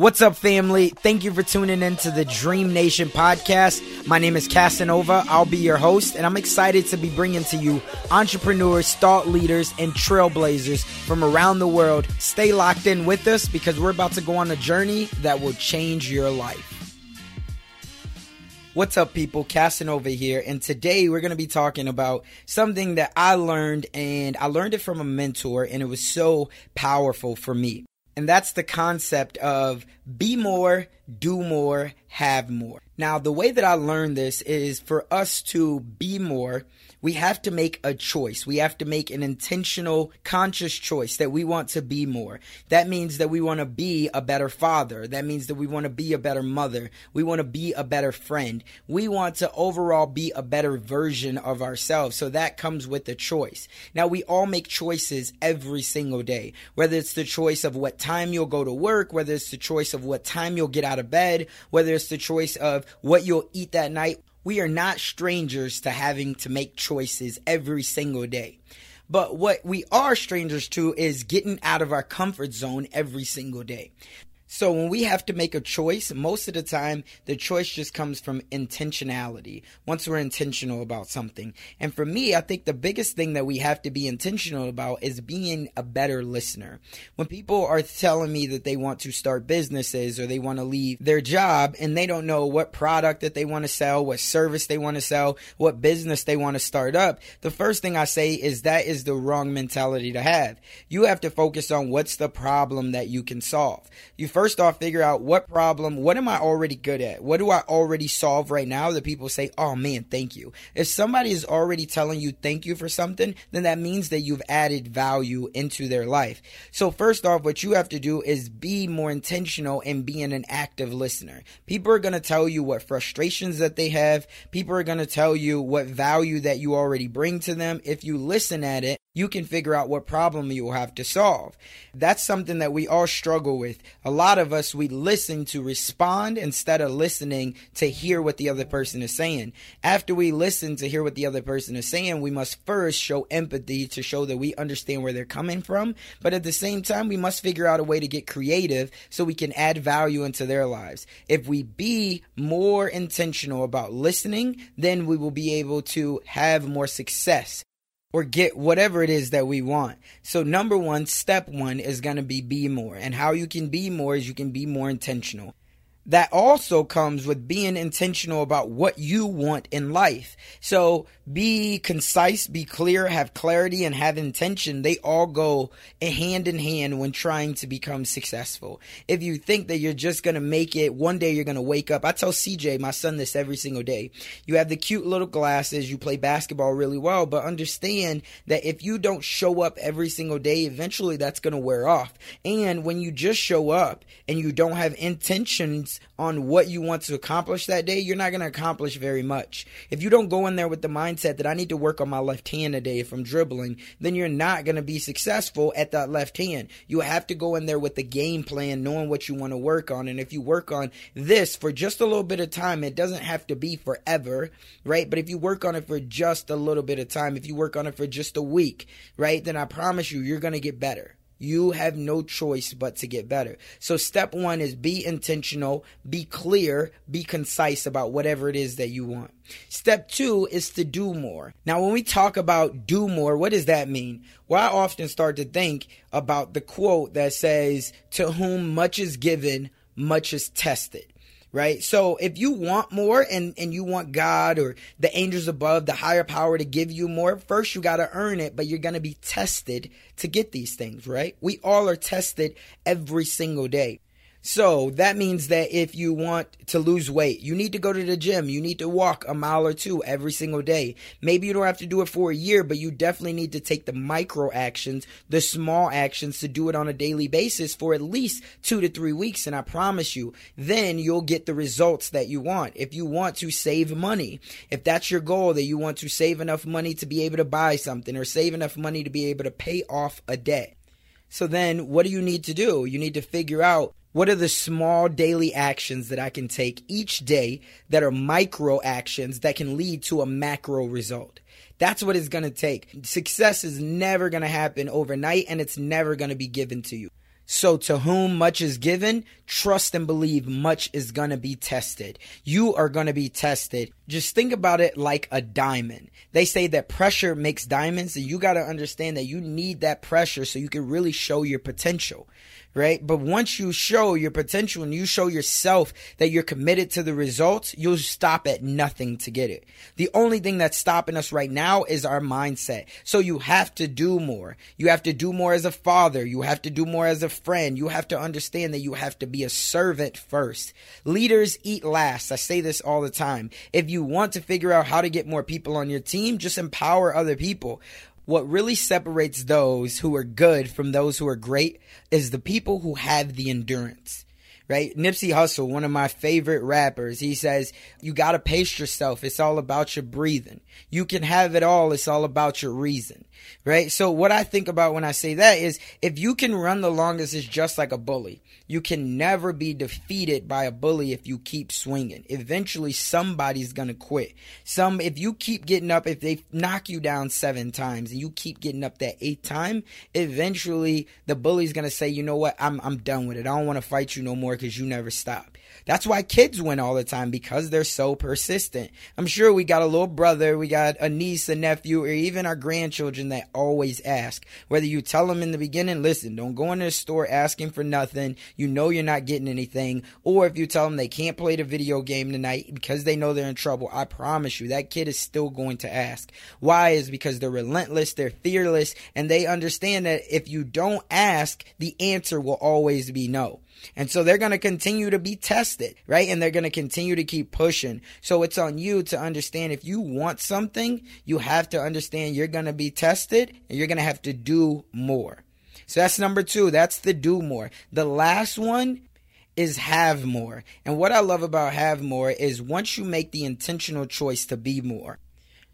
What's up, family? Thank you for tuning in to the Dream Nation podcast. My name is Casanova. I'll be your host, and I'm excited to be bringing to you entrepreneurs, thought leaders, and trailblazers from around the world. Stay locked in with us because we're about to go on a journey that will change your life. What's up, people? Casanova here, and today we're going to be talking about something that I learned, and I learned it from a mentor, and it was so powerful for me. And that's the concept of be more, do more, have more. Now, the way that I learned this is for us to be more, we have to make a choice. We have to make an intentional, conscious choice that we want to be more. That means that we want to be a better father. That means that we want to be a better mother. We want to be a better friend. We want to overall be a better version of ourselves. So that comes with a choice. Now, we all make choices every single day, whether it's the choice of what time you'll go to work, whether it's the choice of what time you'll get out of bed, whether it's the choice of what you'll eat that night we are not strangers to having to make choices every single day. But what we are strangers to is getting out of our comfort zone every single day. So when we have to make a choice, most of the time the choice just comes from intentionality. Once we're intentional about something. And for me, I think the biggest thing that we have to be intentional about is being a better listener. When people are telling me that they want to start businesses or they want to leave their job and they don't know what product that they want to sell, what service they want to sell, what business they want to start up, the first thing I say is that is the wrong mentality to have. You have to focus on what's the problem that you can solve. You first first off figure out what problem, what am I already good at? What do I already solve right now that people say, oh man, thank you. If somebody is already telling you thank you for something, then that means that you've added value into their life. So first off, what you have to do is be more intentional in being an active listener. People are going to tell you what frustrations that they have. People are going to tell you what value that you already bring to them. If you listen at it, you can figure out what problem you will have to solve. That's something that we all struggle with. A lot of us, we listen to respond instead of listening to hear what the other person is saying. After we listen to hear what the other person is saying, we must first show empathy to show that we understand where they're coming from. But at the same time, we must figure out a way to get creative so we can add value into their lives. If we be more intentional about listening, then we will be able to have more success or get whatever it is that we want. So number one, step one is going to be be more. And how you can be more is you can be more intentional that also comes with being intentional about what you want in life. So be concise, be clear, have clarity, and have intention. They all go hand in hand when trying to become successful. If you think that you're just going to make it, one day you're going to wake up. I tell CJ, my son, this every single day. You have the cute little glasses, you play basketball really well, but understand that if you don't show up every single day, eventually that's going to wear off. And when you just show up and you don't have on what you want to accomplish that day, you're not going to accomplish very much. If you don't go in there with the mindset that I need to work on my left hand today if I'm dribbling, then you're not going to be successful at that left hand. You have to go in there with the game plan, knowing what you want to work on. And if you work on this for just a little bit of time, it doesn't have to be forever, right? But if you work on it for just a little bit of time, if you work on it for just a week, right, then I promise you, you're going to get better. You have no choice but to get better. So, step one is be intentional, be clear, be concise about whatever it is that you want. Step two is to do more. Now, when we talk about do more, what does that mean? Well, I often start to think about the quote that says, To whom much is given, much is tested right? So if you want more and, and you want God or the angels above, the higher power to give you more, first you got to earn it, but you're going to be tested to get these things, right? We all are tested every single day. So that means that if you want to lose weight, you need to go to the gym. You need to walk a mile or two every single day. Maybe you don't have to do it for a year, but you definitely need to take the micro actions, the small actions to do it on a daily basis for at least two to three weeks. And I promise you, then you'll get the results that you want. If you want to save money, if that's your goal that you want to save enough money to be able to buy something or save enough money to be able to pay off a debt. So then what do you need to do? You need to figure out what are the small daily actions that I can take each day that are micro actions that can lead to a macro result? That's what it's going to take. Success is never going to happen overnight and it's never going to be given to you. So to whom much is given, trust and believe much is going to be tested. You are going to be tested. Just think about it like a diamond. They say that pressure makes diamonds and you got to understand that you need that pressure so you can really show your potential right? But once you show your potential and you show yourself that you're committed to the results, you'll stop at nothing to get it. The only thing that's stopping us right now is our mindset. So you have to do more. You have to do more as a father. You have to do more as a friend. You have to understand that you have to be a servant first. Leaders eat last. I say this all the time. If you want to figure out how to get more people on your team, just empower other people what really separates those who are good from those who are great is the people who have the endurance right? Nipsey Hussle, one of my favorite rappers, he says, You gotta pace yourself. It's all about your breathing. You can have it all. It's all about your reason, right? So, what I think about when I say that is if you can run the longest, it's just like a bully. You can never be defeated by a bully if you keep swinging. Eventually, somebody's gonna quit. Some, if you keep getting up, if they knock you down seven times and you keep getting up that eighth time, eventually the bully's gonna say, you know what, I'm, I'm done with it. I don't wanna fight you no more because you never stop. That's why kids win all the time because they're so persistent. I'm sure we got a little brother, we got a niece, a nephew, or even our grandchildren that always ask. Whether you tell them in the beginning, listen, don't go into the store asking for nothing. You know you're not getting anything. Or if you tell them they can't play the video game tonight because they know they're in trouble, I promise you that kid is still going to ask. Why? Is because they're relentless, they're fearless, and they understand that if you don't ask, the answer will always be no. And so they're going to continue to be tested, right? And they're going to continue to keep pushing. So it's on you to understand if you want something, you have to understand you're going to be tested and you're going to have to do more. So that's number two. That's the do more. The last one is have more. And what I love about have more is once you make the intentional choice to be more,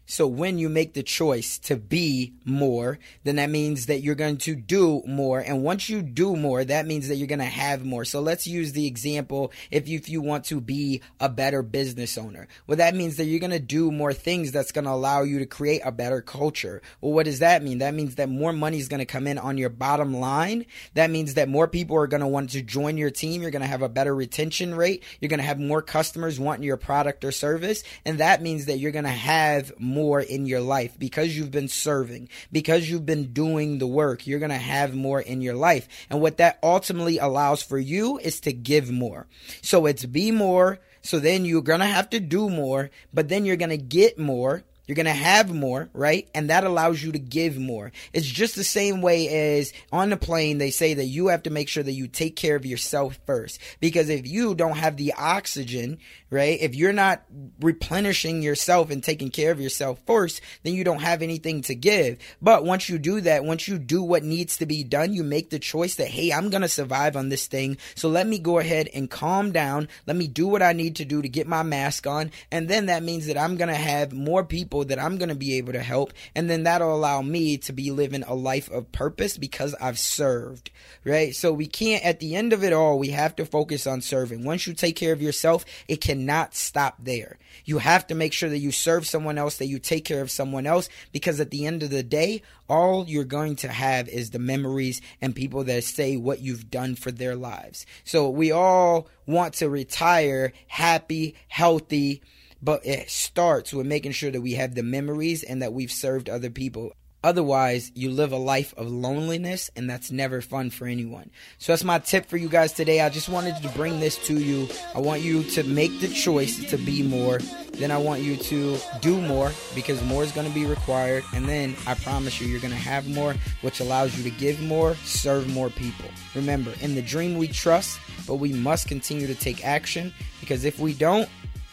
so when you make the choice to be more, then that means that you're going to do more. And once you do more, that means that you're going to have more. So let's use the example if you, if you want to be a better business owner. Well, that means that you're going to do more things that's going to allow you to create a better culture. Well, what does that mean? That means that more money is going to come in on your bottom line. That means that more people are going to want to join your team. You're going to have a better retention rate. You're going to have more customers wanting your product or service. And that means that you're going to have more more in your life because you've been serving, because you've been doing the work. You're going to have more in your life. And what that ultimately allows for you is to give more. So it's be more. So then you're going to have to do more, but then you're going to get more you're going to have more, right? And that allows you to give more. It's just the same way as on the plane, they say that you have to make sure that you take care of yourself first. Because if you don't have the oxygen, right? If you're not replenishing yourself and taking care of yourself first, then you don't have anything to give. But once you do that, once you do what needs to be done, you make the choice that, hey, I'm going to survive on this thing. So let me go ahead and calm down. Let me do what I need to do to get my mask on. And then that means that I'm going to have more people people that I'm going to be able to help. And then that'll allow me to be living a life of purpose because I've served, right? So we can't, at the end of it all, we have to focus on serving. Once you take care of yourself, it cannot stop there. You have to make sure that you serve someone else, that you take care of someone else, because at the end of the day, all you're going to have is the memories and people that say what you've done for their lives. So we all want to retire happy, healthy, but it starts with making sure that we have the memories and that we've served other people. Otherwise, you live a life of loneliness, and that's never fun for anyone. So, that's my tip for you guys today. I just wanted to bring this to you. I want you to make the choice to be more. Then, I want you to do more because more is going to be required. And then, I promise you, you're going to have more, which allows you to give more, serve more people. Remember, in the dream we trust, but we must continue to take action because if we don't,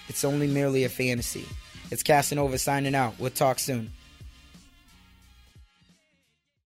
it's only merely a fantasy. It's Casanova signing out. We'll talk soon.